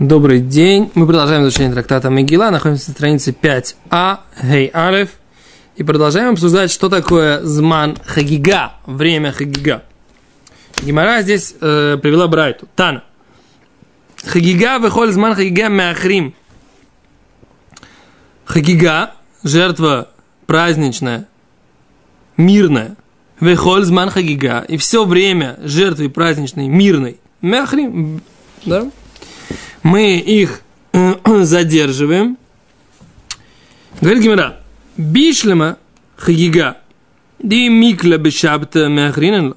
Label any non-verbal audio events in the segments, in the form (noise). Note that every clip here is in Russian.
Добрый день. Мы продолжаем изучение трактата Мегила. Находимся на странице 5а, Гей Алеф. И продолжаем обсуждать, что такое зман хагига, время хагига. Гимара здесь э, привела Брайту. Тана. Хагига выходит зман хагига мяхрим. Хагига, жертва праздничная, мирная. Вехоль зман хагига. И все время жертвы праздничной, мирной. Мяхрим, да? Мы их э, (clears throat) задерживаем. Говорит Гимера, бишлема хагига, ди микла бешабта мяхринен,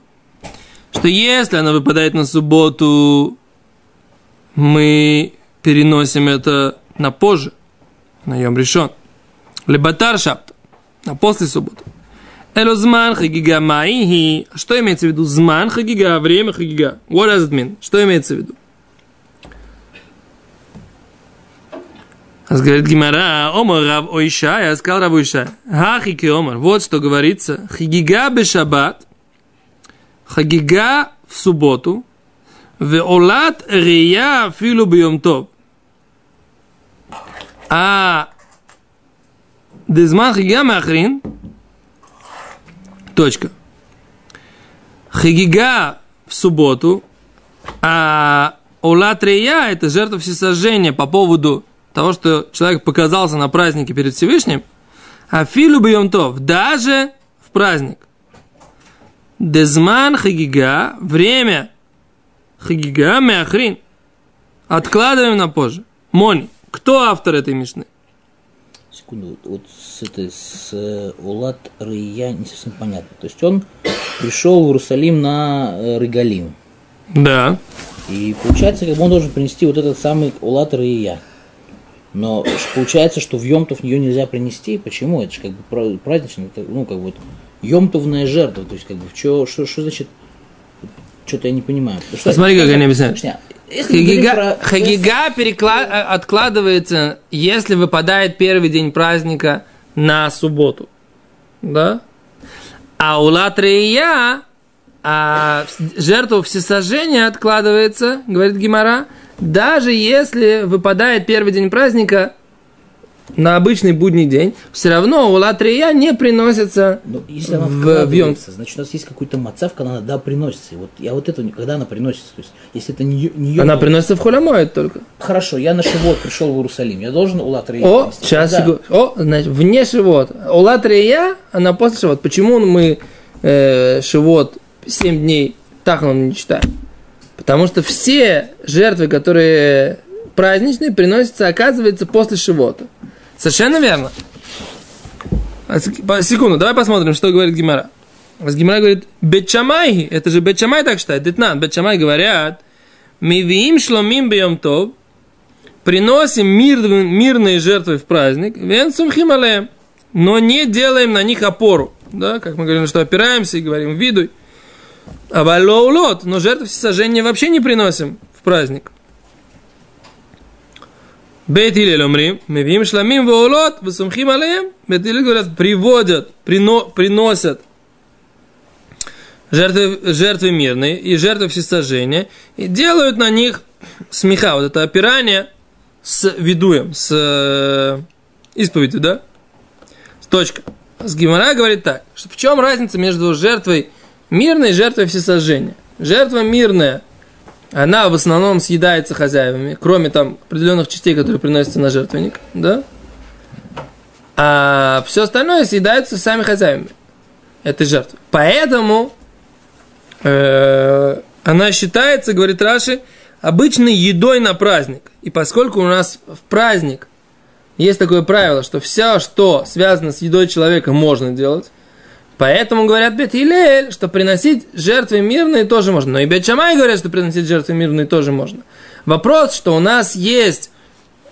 что если она выпадает на субботу, мы переносим это на позже, на йом решен. Лебатар шабта, на после субботы. Элозман хагига маихи. Что имеется в виду? Зман хагига, время хагига. What does it mean? Что имеется в виду? Говорит Гимара, Омар Рав Ойшая, сказал Рав Ойшая, Хахики Омар, вот что говорится, Хагига бешабат, Хагига в субботу, Веолат рия филу бьемтов. А Дезман хагига махрин, точка. Хагига в субботу, а Олат рия это жертва всесожжения по поводу того, что человек показался на празднике перед Всевышним, а филу бьемтов, даже в праздник. Дезман хагига, время хагига мяхрин. Откладываем на позже. Мони. Кто автор этой мишны? Секунду, вот с этой, с э, Улат Рия не совсем понятно. То есть он пришел в Иерусалим на э, Регалим. Да. И получается, как бы он должен принести вот этот самый Улат Рия. Но получается, что в Йомтов ее нельзя принести. Почему? Это же как бы празднично, это, ну, как бы вот, Йомтовная жертва. То есть, как бы, что, что, что значит, что-то я не понимаю. Что, Смотри, как они объясняют. Хагига, про... хагига перекла... Э, откладывается, если выпадает первый день праздника на субботу. Да? А у Латрия а жертва всесожжения откладывается, говорит Гимара, даже если выпадает первый день праздника на обычный будний день, все равно у латрия не приносится Но если она в, в йом. Значит, у нас есть какой-то мацав, когда она да, приносится. вот я вот это, когда она приносится, то есть, если это не, не Она приносится в холямоид только. Хорошо, я на шивот пришел в Иерусалим, я должен у латрия О, принести. сейчас, да. о, значит, вне шивот. У латрия, она после шивот. Почему мы э, шивот 7 дней тахлом не читаем? Потому что все жертвы, которые праздничные, приносятся, оказывается, после Шивота. Совершенно верно. А, секунду, давай посмотрим, что говорит Гимара. Гимара говорит, Бетчамай, это же Бетчамай так считает, Детнан, Бетчамай говорят, Мивиим шломим бьем тов, приносим мир, мирные жертвы в праздник, венсум хималеем, но не делаем на них опору. Да, как мы говорим, что опираемся и говорим, видуй. А улот, но жертву всесожжения вообще не приносим в праздник. Бейт Илель умрим, мы видим шламим ваулот, высумхим алеем. Бейт Илель говорят, приводят, прино, приносят жертвы, жертвы мирные и жертвы всесожжения и делают на них смеха, вот это опирание с видуем, с э, исповедью, да? Точка. С Гимара говорит так, что в чем разница между жертвой Мирной жертвой всесожжения. Жертва мирная, она в основном съедается хозяевами, кроме там определенных частей, которые приносятся на жертвенник, да? А все остальное съедается сами хозяевами этой жертвы. Поэтому э, она считается, говорит Раши, обычной едой на праздник. И поскольку у нас в праздник есть такое правило, что все, что связано с едой человека, можно делать, Поэтому говорят Бет Илель, что приносить жертвы мирные тоже можно. Но и Бет Шамай говорят, что приносить жертвы мирные тоже можно. Вопрос, что у нас есть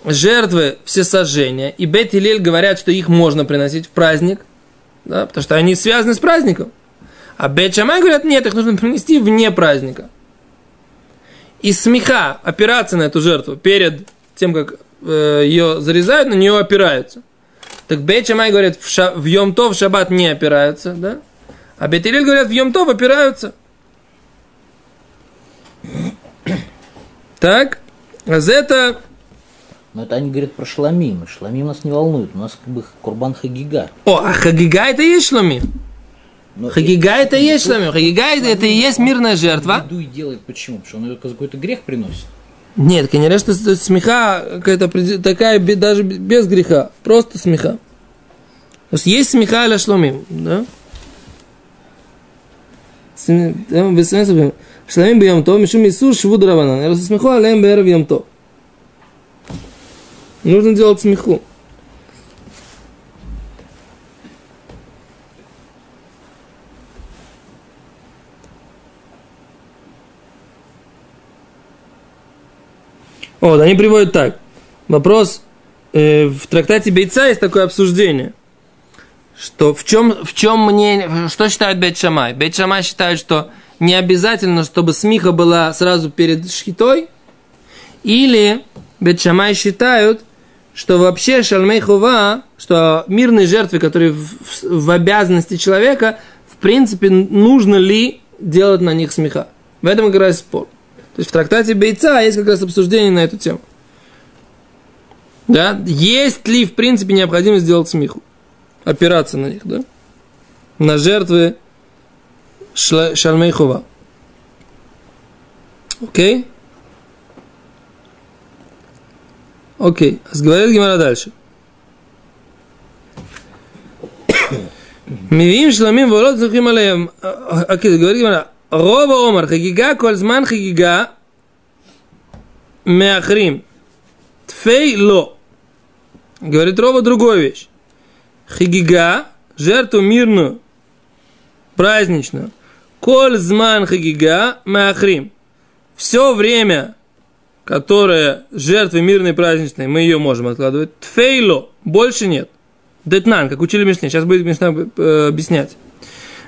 жертвы всесожжения, и Бет Илель говорят, что их можно приносить в праздник, да, потому что они связаны с праздником. А Бет Шамай говорят, нет, их нужно принести вне праздника. И смеха опираться на эту жертву перед тем, как э, ее зарезают, на нее опираются – так Бейт Шамай говорят, в, ша, в Йом-Тов в Шаббат не опираются, да? А Бетилель говорят, в Йом-Тов опираются. Так? А за это Но это они говорят про шламим. Шламим нас не волнует. У нас как бы курбан хагига. О, а хагига это и есть шломим. Но Хагига это и есть шломим. Хагига это, это и есть мирная жертва. Еду и делает почему? Потому что он ее какой-то грех приносит. Нет, конечно, смеха какая-то такая даже без греха. Просто смеха. То есть есть смеха или шломим, да? Шломим бьем то, мишум исур швуд раванан. Я смеху алем бэр бьем то. Нужно делать смеху. Вот, они приводят так. Вопрос, э, в трактате Бейца есть такое обсуждение, что в чем, в чем мнение, что считают Бейт Шамай? Бейт Шамай считает, что не обязательно, чтобы смиха была сразу перед шхитой, или Бейт Шамай считают, что вообще шальмей хува, что мирные жертвы, которые в, в- в обязанности человека, в принципе, нужно ли делать на них смеха. В этом как раз спор. То есть в трактате Бейца есть как раз обсуждение на эту тему. Да? Есть ли, в принципе, необходимость сделать смеху? Опираться на них, да? На жертвы Шальмейхова. Окей? Окей. Говорит Гимара дальше. Мивим шламим ворот зухим алеем. Окей, говорит Гимара. Рова Омар, Хагига, Кользман, Хагига, Меахрим, Тфей Ло. Говорит Рова другую вещь. Хагига, жертву мирную, праздничную. Коль зман хагига махрим. Все время, которое жертвы мирной праздничной, мы ее можем откладывать. Тфейло, больше нет. Детнан, как учили Мишне, сейчас будет Мишна э, объяснять.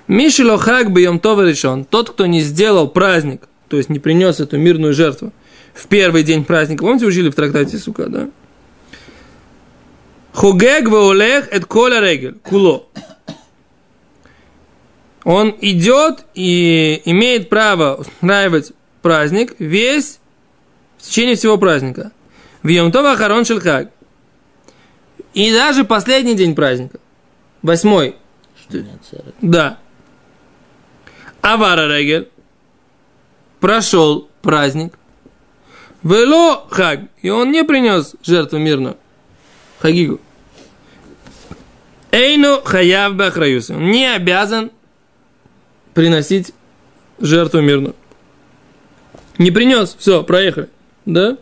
Мишело хак бы това решен. Тот, кто не сделал праздник, то есть не принес эту мирную жертву в первый день праздника. Помните, учили в трактате Сука, да? Хугег веолех эт коля регель. Куло. Он идет и имеет право устраивать праздник весь в течение всего праздника. В Йомтова Харон Шельхаг. И даже последний день праздника. Восьмой. Да. Авара Регель. Прошел праздник. Вело Хаг. И он не принес жертву мирную. Хагигу. Эйну Хаяв Бахраюс. Он не обязан приносить жертву мирную. Не принес. Все, проехали. Да?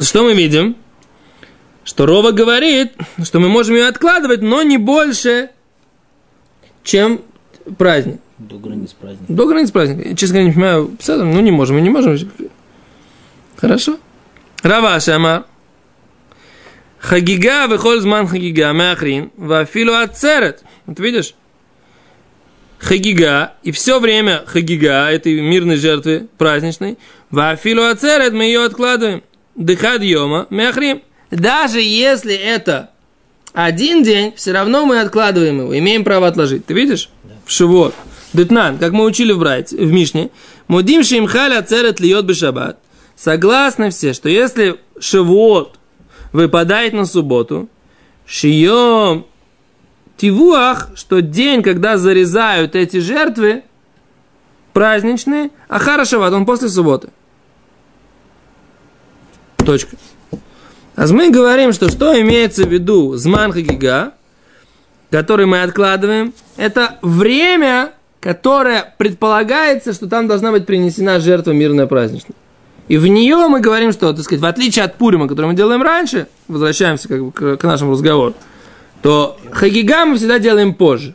Что мы видим? Что Рова говорит, что мы можем ее откладывать, но не больше, чем праздник. До границ праздника. До границ праздника. Я, Честно говоря, не понимаю, писать, ну не можем, мы не можем. Хорошо. Раваши Амар. Хагига выхоль зман хагига мяхрин вафилу ацерет. Вот видишь? Хагига, и все время хагига, этой мирной жертвы праздничной, вафилу ацерет, мы ее откладываем. Дыхад йома мяхрим. Даже если это один день, все равно мы откладываем его, имеем право отложить. Ты видишь? В Шивот. Детнан, как мы учили в, Брайте, в Мишне. Мудим шимхаля церет льет бешабат. Согласны все, что если Шивот выпадает на субботу, шием тивуах, что день, когда зарезают эти жертвы, праздничные, а харашават, он после субботы. Точка. А мы говорим, что что имеется в виду зман хагига, который мы откладываем, это время, которое предполагается, что там должна быть принесена жертва мирная праздничная. И в нее мы говорим, что, так сказать, в отличие от Пурима, который мы делаем раньше, возвращаемся как бы к, к нашему разговору, то хагига мы всегда делаем позже.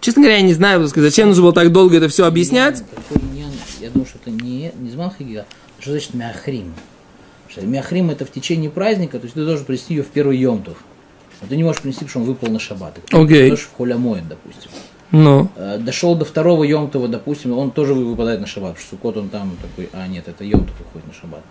Честно говоря, я не знаю, так сказать, зачем нужно было так долго это все объяснять. Я думаю, что это не, не зман хагига. Что значит мяхрим? Мяхрим это в течение праздника, то есть ты должен принести ее в первый йомтов. Но ты не можешь принести, потому что он выпал на шаббат. Ты Окей. идешь в холямоид, допустим. Ну, Э, Дошел до второго Йомтова, допустим, он тоже вы- выпадает на шаббат, потому что Суккот он там такой, а нет, это Йомтов выходит на шаббат.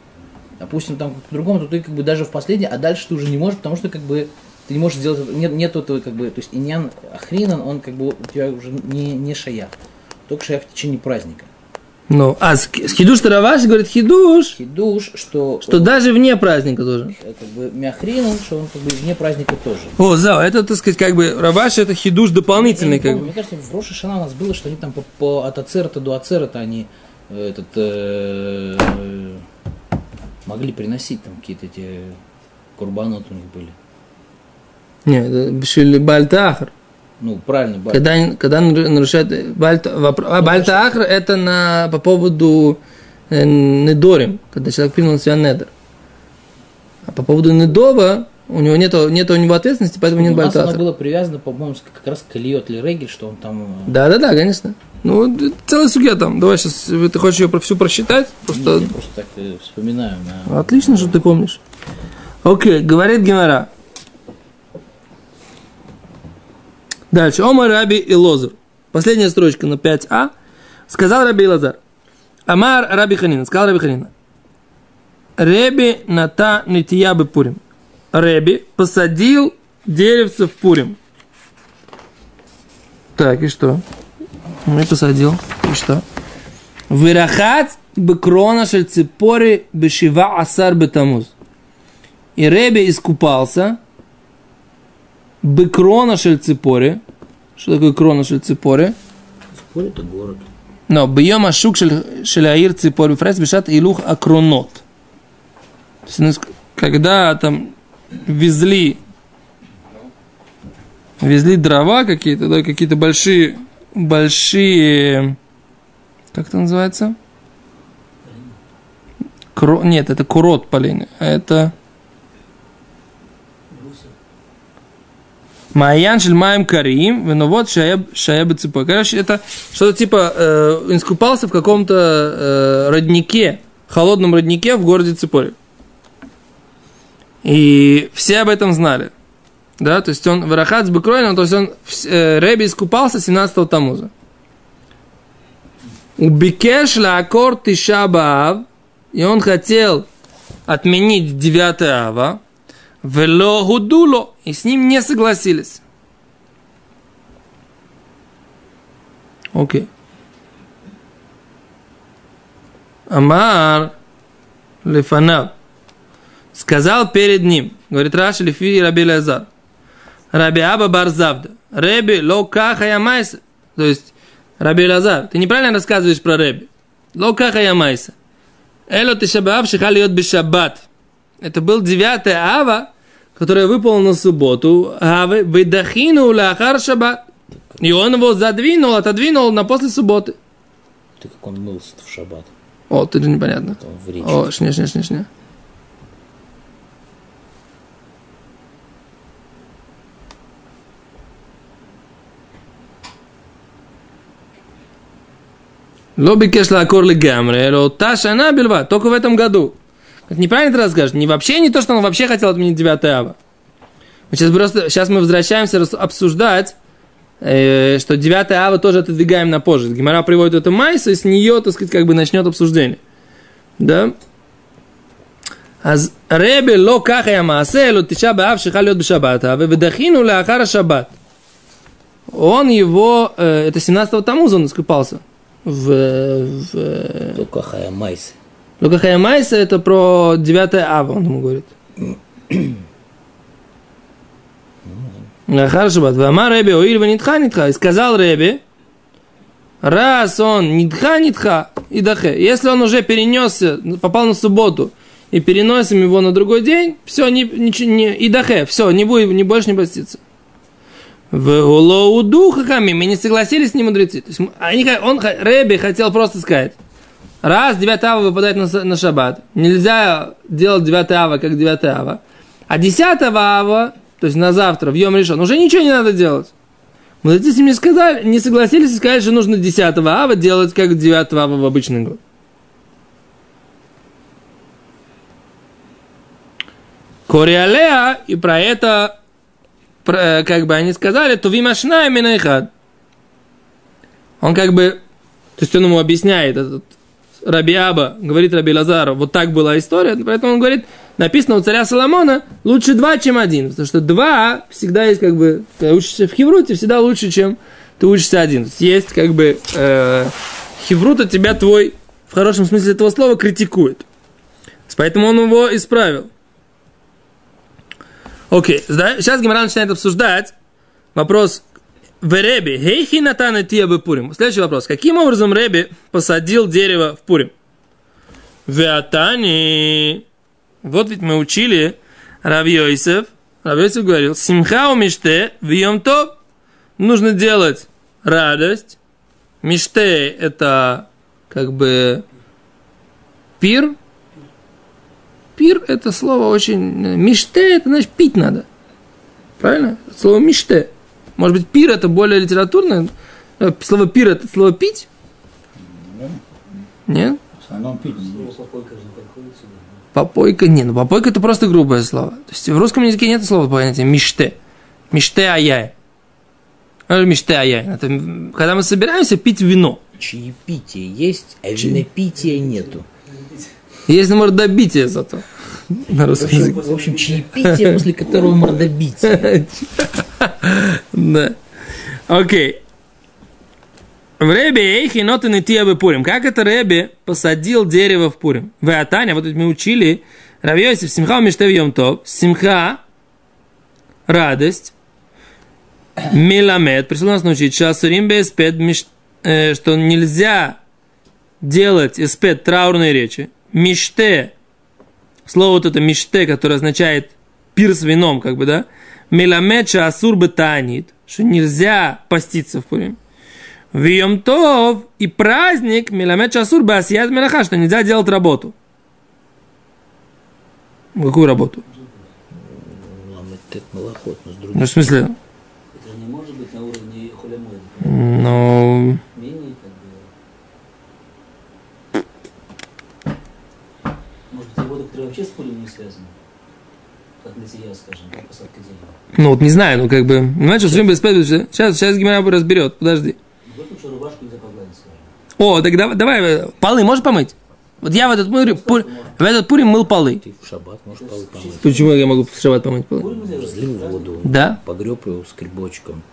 Допустим, там как-то по-другому, то ты как бы даже в последний, а дальше ты уже не можешь, потому что как бы ты не можешь сделать, нет, нет этого как бы, то есть иньян Ахринан, он как бы у тебя уже не, не шаях, только шаях в течение праздника. Ну, а хидуш Тараваш говорит хидуш, Хидуш, что, что даже вне праздника тоже. э, как бы мяхрин, он, что он как бы вне праздника тоже. О, за, это, так сказать, как бы Раваш это хидуш Я дополнительный, не как помню, бы. Мне кажется, в Роша Шана у нас было, что они там по, по- от ацерта до ацерта они э, этот, э, могли приносить там какие-то эти курбанот у них были. Нет, это Бальтахар. Ну, правильно, ба- Когда, когда нар- нарушает вопро- а Бальтахар это на, по поводу э, Недорим, когда человек принял на себя Недер. А по поводу Недова у него нету, нету у него ответственности, поэтому нет у оно Бальтахара. было привязано, по-моему, как раз к Ильот или Регель, что он там... э, Да, да, да, конечно. Ну, д- целая судья там. Давай сейчас, ты хочешь ее про всю просчитать? Просто Я просто так э, вспоминаю. на- Отлично, что ты помнишь. Окей, говорит Гемора. Дальше. Омар Раби и Лозер. Последняя строчка на 5а. Сказал Раби Лазар. Амар Раби Ханина. Сказал Раби Ханина. Реби ната нития бы пурим. Реби посадил деревце в пурим. Так, и что? Ну и посадил. И что? Вирахат бекрона шель ципори бешива асар бетамуз. И Ребе искупался бекрона шель ципори. Что такое крона шель ципори? Это город. Но бьем ашук аир ципори фрес бешат илух акронот. Ну, когда там везли везли дрова какие-то, да, какие-то большие, большие, как это называется? Кро... Нет, это курот полень, а это... Майян шельмаем карим, ну вот шая беципой. Короче, это что-то типа э, искупался в каком-то э, роднике, холодном роднике в городе Ципоре. И все об этом знали. Да, то есть он варахат с бекройном, то есть он э, Рэби искупался 17-го тамуза. Бикеш лакор тишабаав, и он хотел отменить 9 ава, вело гудуло, и с ним не согласились. Окей. Амар лефанав сказал перед ним, говорит Раши Лифи Раби Лазар, Раби Аба Барзавда, Реби ло каха ямайса, то есть Раби Лазар, ты неправильно рассказываешь про Реби, ло каха ямайса, эло ты шабаав шихалиот бешаббат, это был 9 ава, который выпал на субботу, авы выдахину лахар шаббат, и он его задвинул, отодвинул на после субботы. Ты как он мылся в шаббат. О, же непонятно. О, шня, шня, шня, шня. Лоби кешла акор легамре, но та шана бельва, только в этом году. Это неправильно ты расскажешь. Не вообще не то, что он вообще хотел отменить 9 ава. Мы сейчас просто, сейчас мы возвращаемся рас- обсуждать, э, что 9 ава тоже отодвигаем на позже. Гимара приводит эту майсу, и с нее, так сказать, как бы начнет обсуждение. Да? אז רבי לא ככה היה מעשה, אלא תשעה באב שחל להיות בשבת, ודחינו לאחר השבת. Он его, э, это 17-го Тамуза он искупался. В, в Только хая майсы. Лукахая Майса это про 9 Ава, он ему говорит. Лахар Шаббат. Вама Реби, оиль ва нитха нитха. И сказал Реби, раз он нитха нитха и дахе, если он уже перенесся, попал на субботу, и переносим его на другой день, все, не, ничего, не, и дахе, все, не, будет, не больше не поститься. В Улоу духахами мы не согласились с ним мудрецы. То есть они, он, Реби хотел просто сказать, раз 9 ава выпадает на, на шаббат, нельзя делать 9 ава как 9 ава, а 10 ава, то есть на завтра, в Йом решен, уже ничего не надо делать. Мудрецы с ним не, сказали, не согласились и сказали, что нужно 10 ава делать как 9 ава в обычный год. Кориалеа, и про это, про, э, как бы они сказали, то вимашна минайхад. Он как бы, то есть он ему объясняет, этот Раби Аба, говорит Раби Лазару, вот так была история, поэтому он говорит, написано у царя Соломона, лучше два, чем один, потому что два всегда есть как бы, ты учишься в Хевруте, всегда лучше, чем ты учишься один. Есть как бы, э, Хеврут от тебя твой в хорошем смысле этого слова, критикует. Поэтому он его исправил. Окей, сейчас Гимара начинает обсуждать вопрос в Ребе. Хейхи натана тия Пурим. Следующий вопрос. Каким образом Реби посадил дерево в Пурим? Веатани. Вот ведь мы учили Равьойсев. Равьойсев говорил, Симха у Миште в топ. Нужно делать радость. Миште это как бы пир. Пир это слово очень... Миште это значит пить надо. Правильно? Слово миште. Может быть, пир это более литературное. Э, слово пир это слово пить? Нет? В основном пить. Попойка, не, ну попойка это просто грубое слово. То есть в русском языке нет слова понятия миште. Миште аяй. Миште аяй. Это когда мы собираемся пить вино. Чаепитие есть, а винопития нету. Есть мордобитие зато. На русском языке. В общем, чаепитие, после которого мордобитие. (laughs) Да. Окей. В Ребе Эйхи ноты не тия Пурим. Как это Ребе посадил дерево в Пурим? В Атане, вот мы учили, Равьосиф Симха Миштев Йом Тов, Симха, радость, Миламед, пришел нас научить, Шасурим Беспед, э, что нельзя делать эспед траурной речи. Миште, слово вот это миште, которое означает пир с вином, как бы, да, Миламед Шасур Бетанит, что нельзя поститься в Пурим. В Йомтов и праздник Миламед Часур Басият Мелаха, что нельзя делать работу. Какую работу? Ну, в смысле? Это не может быть на уровне хулямой. Ну... Может работа, которая вообще с полем не связана? Скажем, посадка дерева. Ну вот не знаю, ну как бы, понимаешь, что время сейчас, сейчас Гимара разберет, подожди. О, так давай, давай, полы можешь помыть? Вот я в этот, пур, пур, в этот пурим мыл полы. Ты в шаббат можешь полы помыть. Почему я могу в шаббат помыть полы? Пурим Разлил воду, Да? погреб его скребочком.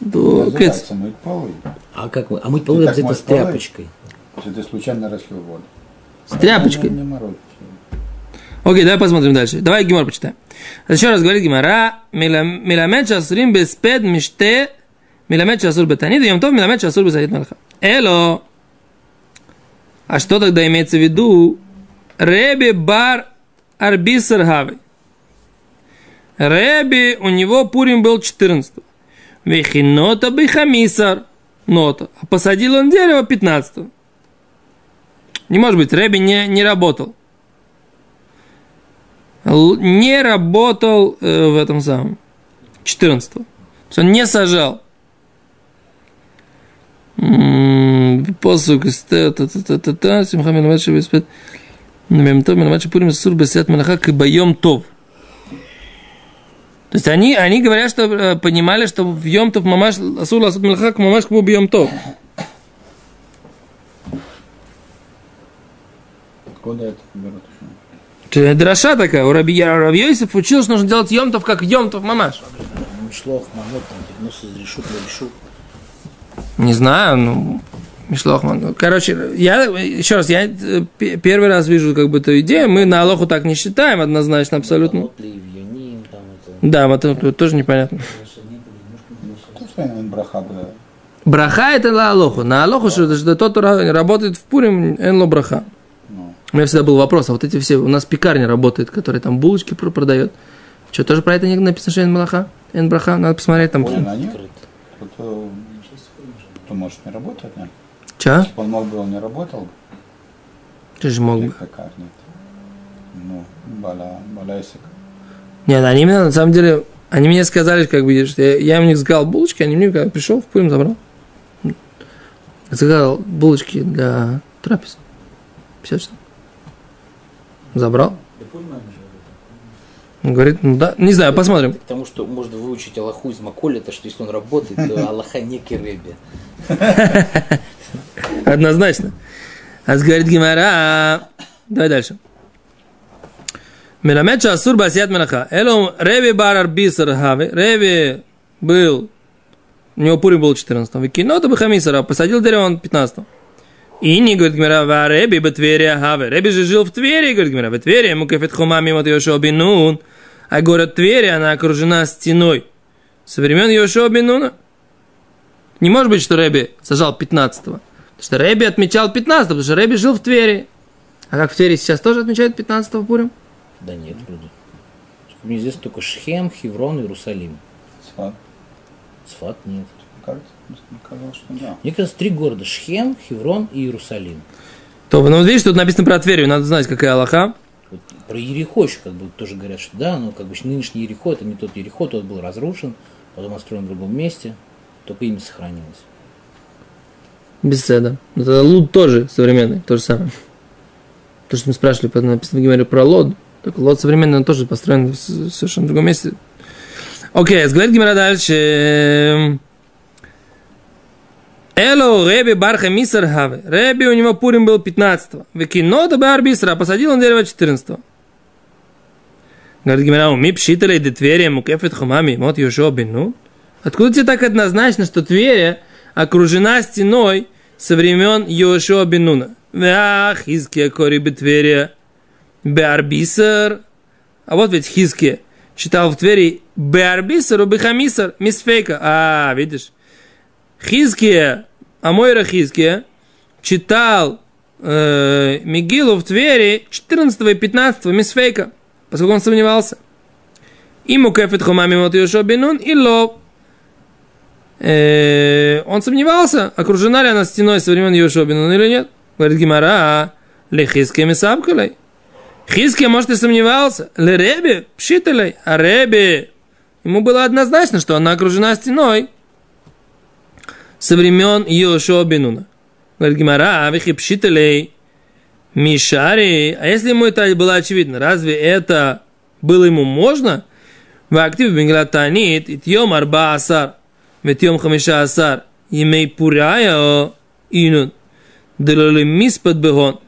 Да, кэц. Мыть полы. А как мы? А мыть полы обязательно с тряпочкой. Если ты случайно разлил воду. С тряпочкой. Не, не. Окей, давай посмотрим дальше. Давай Гимор почитаем. Еще раз говорит Гимара. Миламед шасурим беспед миште миламед шасур бетанит и тов миламед шасур бесадит малха. Эло. А что тогда имеется в виду? Реби бар арбисер хавы. Реби, у него Пурим был 14 Вехинота бихамисар. Нота. А посадил он дерево 15 Не может быть, Реби не, не работал не работал э, в этом самом 14 -го. То есть он не сажал. Посук из та-та-та-та-та, Симха Минамачи Беспет, Мемтов Минамачи Пурим Сур Бесят Малаха Кабайом Тов. То есть они, они говорят, что э, понимали, что в Йомтов Мамаш Асур Ласут Малаха Мамаш Кабу Бьем Тов. Откуда это берут? Драша такая, у Раби Равьёйсов учил, что нужно делать Йомтов, как Йомтов Мамаш. Шлох, мамот, там, перенос из решут на решу. Не знаю, ну, Мишлох Мангал. Короче, я, еще раз, я э, первый раз вижу как бы эту идею. Мы на Алоху так не считаем однозначно, абсолютно. Там это. Да, вот это тоже непонятно. Браха это на Алоху. На Алоху, что, что тот, кто работает в Пурим, энло браха. У меня всегда был вопрос, а вот эти все, у нас пекарня работает, которая там булочки пр- продает. Что, тоже про это не написано, что эн малаха? Эн браха? Надо посмотреть там. Ой. Вот, э, то может не работать, нет? Че? Если бы он мог бы, он не работал. Ты же мог бы. Как нет. Ну, бала, балайсик. Нет, они мне на самом деле, они мне сказали, как бы, что я, я у них заказал булочки, они мне когда пришел, в Пурим забрал. Заказал булочки для трапезы. 50 штук. Забрал. Он говорит, ну да, не знаю, посмотрим. Потому что можно выучить Аллаху из Маколета, что если он работает, то (laughs) Аллаха не кереби. (laughs) Однозначно. А говорит Гимара. Давай дальше. Миламед Шасур Басият Менаха. Элом Реви Бар Арбисар Хави. Реви был, у него Пурим был 14 Викинота Бахамисара, посадил дерево он 15 И не, говорит Гмара, ва Реби бы Твери Агаве. Реби же жил в Твери, говорит Гмара, в Твери, ему кафет хумами вот Йошуа бен Нун. А город Твери, она окружена стеной со времен Йошуа бен Нуна. Не может быть, что Реби сажал 15-го. Потому что Реби отмечал 15 потому что Реби жил в Твери. А как в Твери сейчас тоже отмечают 15-го Пурим? Да нет, вроде. Мне известно только Шхем, Хеврон, Иерусалим. Сфат. Сфат нет. Кажется, мне казалось, что да. Мне кажется, три города. Шхем, Хеврон и Иерусалим. То, ну, вот видишь, тут написано про Тверь, надо знать, какая Аллаха. Вот про Ерехо еще как бы тоже говорят, что да, но как бы нынешний Ерехо, это не тот Ерехо, тот был разрушен, потом отстроен в другом месте, только имя сохранилось. Беседа. Это Луд тоже современный, то же самое. То, что мы спрашивали, потом написано в Гимаре про Лод. Так Лод современный, он тоже построен в совершенно другом месте. Окей, говорит Гимара дальше. Эло Реби Барха Мисар Хаве. Реби у него Пурим был 15-го. Векинота Бар Бисра, а посадил он дерево 14-го. Говорит Гимара, ми пшитали де Тверия мукефет хумами, мот Йошуа бен Нун. Откуда тебе так однозначно, что Тверия окружена стеной со времен Йошуа бен Нуна? Вах, Хизкия кори бетверия, Беарбисар. А вот ведь Хизкия читал в Твери Беарбисар у Бехамисар, мисфейка. А, видишь? Хизкия, Амойра Хизкия, читал э, Мигилу в Твери 14 и 15 мисфейка, поскольку он сомневался. И мукефет хумами мот Йошуа бен Нун, и лов. Э, он сомневался, окружена ли она стеной со времен Йошуа бен Нун или нет. Говорит Гимара, ле Хизкия мисапкалей. Хизкия, может, и сомневался. Ле Реби, пшиталей. А Реби, ему было однозначно, что она окружена стеной со времен Йошуа бен Нуна. Говорит Гимара, вихи пшиталей. Мишари, а если ему это было очевидно, разве это было ему можно? В актив Бенглатанит, Итьем Арба Асар, Ветьем Хамиша Асар, Емей Пурая Инун, Делали Миспад Бегон.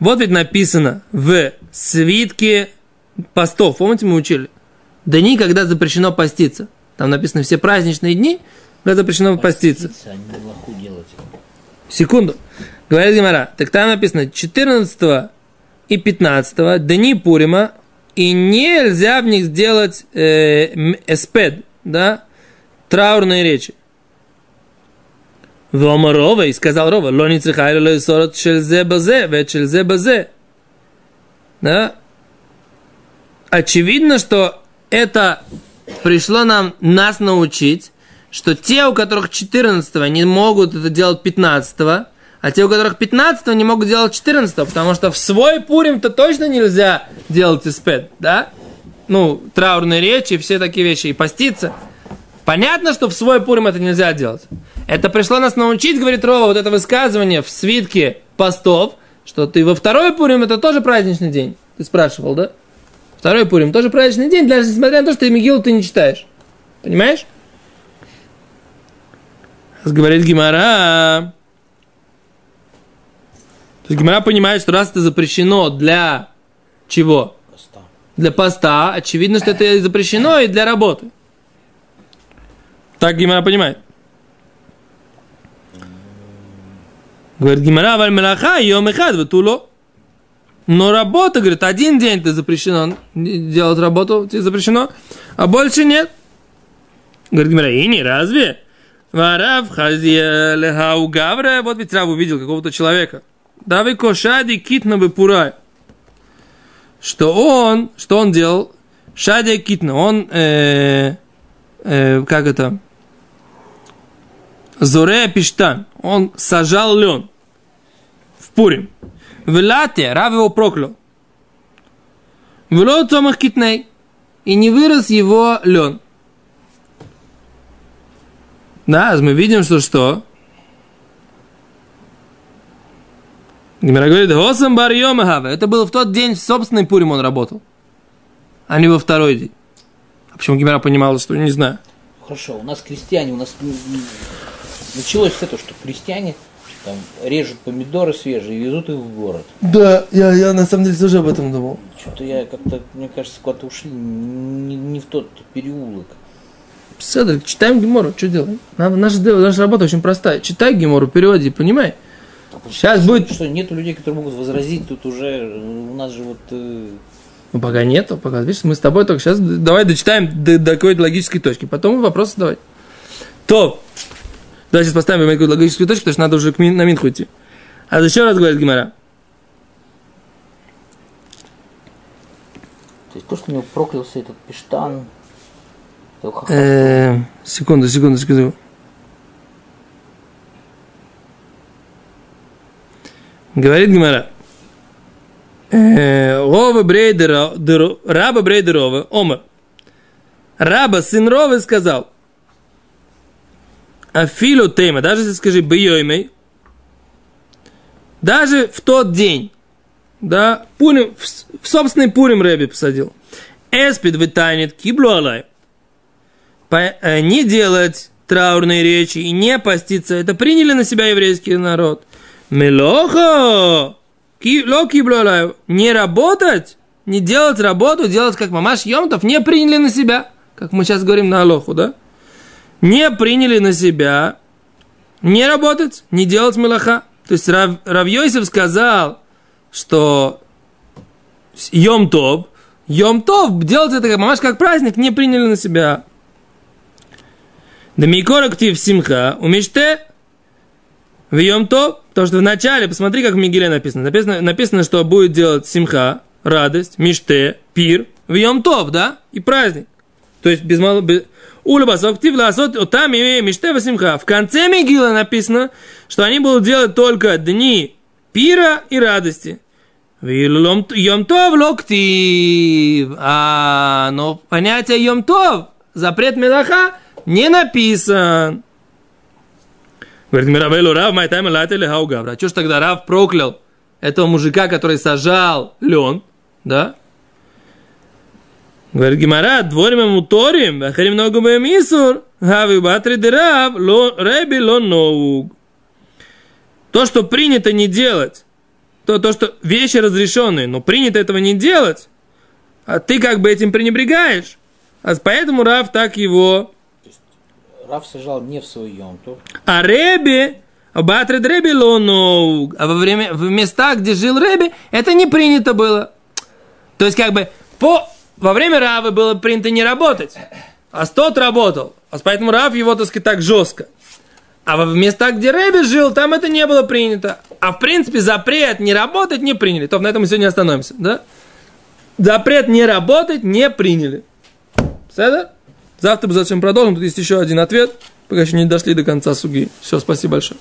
Вот ведь написано в свитке постов, помните, мы учили? Дни, когда запрещено поститься. Там написано все праздничные дни, когда запрещено поститься. делать. Секунду. Говорит Гимара, так там написано 14 и 15 дни Пурима, и нельзя в них сделать э, эспед, да, траурные речи. Вома Рова, и сказал Рова, лони цехайли лой сорот шельзе базе, вет шельзе базе. Да? Очевидно, что это пришло нам нас научить, что те, у которых 14 не могут это делать 15 а те, у которых 15 не могут делать 14 потому что в свой Пурим-то точно нельзя делать испед, да? Ну, траурные речи все такие вещи, и поститься. Понятно, что в свой Пурим это нельзя делать. Это пришло нас научить, говорит Рова, вот это высказывание в свитке постов, что ты во второй Пурим это тоже праздничный день. Ты спрашивал, да? Второй Пурим тоже праздничный день, даже несмотря на то, что ты Мигилу ты не читаешь. Понимаешь? Говорит Гимара. То есть Гимара понимает, что раз это запрещено для чего? Поста. Для поста, очевидно, что это запрещено и для работы. Так Гимара понимает. Говорит Гимара, валь мелаха, йом эхад, ватуло. Но работа, говорит, один день ты запрещено делать работу, тебе запрещено, а больше нет. Говорит Гимара, и не разве? Варав хазия лехау гавра, вот ведь Рав увидел какого-то человека. Давай кошади китна выпурай. Что он, что он делал? Шадия китна, он, э, э, как это, Зорея Пиштан, он сажал лен в Пурим. В Лате Рав его проклял. В Лот Томах Китней. И не вырос его лен. Да, мы видим, что что? Гимера говорит, Госам бар. Это было в тот день, в собственный Пурим он работал. А не во второй день. А почему Гимера понимала, что не знаю. Хорошо, у нас крестьяне, у нас началось с этого, что крестьяне там режут помидоры свежие и везут их в город. Да, я, я на самом деле тоже об этом думал. Что-то я как-то, мне кажется, куда-то ушли не, не в тот переулок. Седр, читаем Гемору, что делаем? Наша, наша работа очень простая. Читай Гемору, переводи, понимай. Сейчас будет... Что, нету людей, которые могут возразить, тут уже у нас же вот... э, Ну, пока нету, пока, видишь, мы с тобой только сейчас, давай дочитаем до, до какой-то логической точки, потом вопросы давай. То, давай сейчас поставим какую-то логическую точку, потому что надо уже к мин, на Минху идти. А еще раз говорит Гимара. То есть то, что у него проклялся этот пештан. Секунду, секунду, секунду. Говорит Гимара. Э, Рова Брейдера, Дер- раба Брейдерова, Омар. Раба, сын Ровы, сказал, Афилу тема, даже если скажи бьёймей, даже в тот день, да, пурим, в, в собственный пурим Рэби посадил. Эспид вытанет киблу алай. Э, не делать траурные речи и не поститься, это приняли на себя еврейский народ. Мелохо! Ки- ло киблу алай. Не работать, не делать работу, делать как мамаш Йомтов, не приняли на себя. Как мы сейчас говорим на Алоху, да? Не приняли на себя не работать, не делать мелаха. То есть Рав, Равьёйсев сказал, что Йом Тов, Йом Тов, делать это как мамаш, как праздник, не приняли на себя. Дамикор актив симха, умеште в Тов, потому что в начале, посмотри, как в Мигеле написано. Написано, написано, что будет делать симха, радость, миште, пир, в Тов, да, и праздник. То есть без мало... Без... Актив ласот там и миште симха. В конце Мигила написано, что они будут делать только дни пира и радости. Йом Тов локтив. А, но понятие Йом Тов, запрет Мелаха, не написан. Говорит, Мирабелу Рав, май тайм латели хаугавра. Чего ж тогда Рав проклял этого мужика, который сажал лен, да? Говорит Гимара, дворим ему торим, ахарим много моем исур, хави батри дырав, рэби ло ноуг. То, что принято не делать, то, то, что вещи разрешенные, но принято этого не делать, а ты как бы этим пренебрегаешь. А поэтому Рав так его Рав сажал не в свой Йомтов. а Реби, Батред Реби лоноуг. А во время, в местах, где жил Реби, это не принято было. То есть, как бы, по, во время Равы было принято не работать. А тот работал. А поэтому Рав его, так сказать, так жестко. А в местах, где Рэби жил, там это не было принято. А в принципе запрет не работать не приняли. То на этом мы сегодня остановимся, да? Запрет не работать не приняли. Седа? Завтра мы зачем продолжим. Тут есть еще один ответ, пока еще не дошли до конца суги. Все, спасибо большое.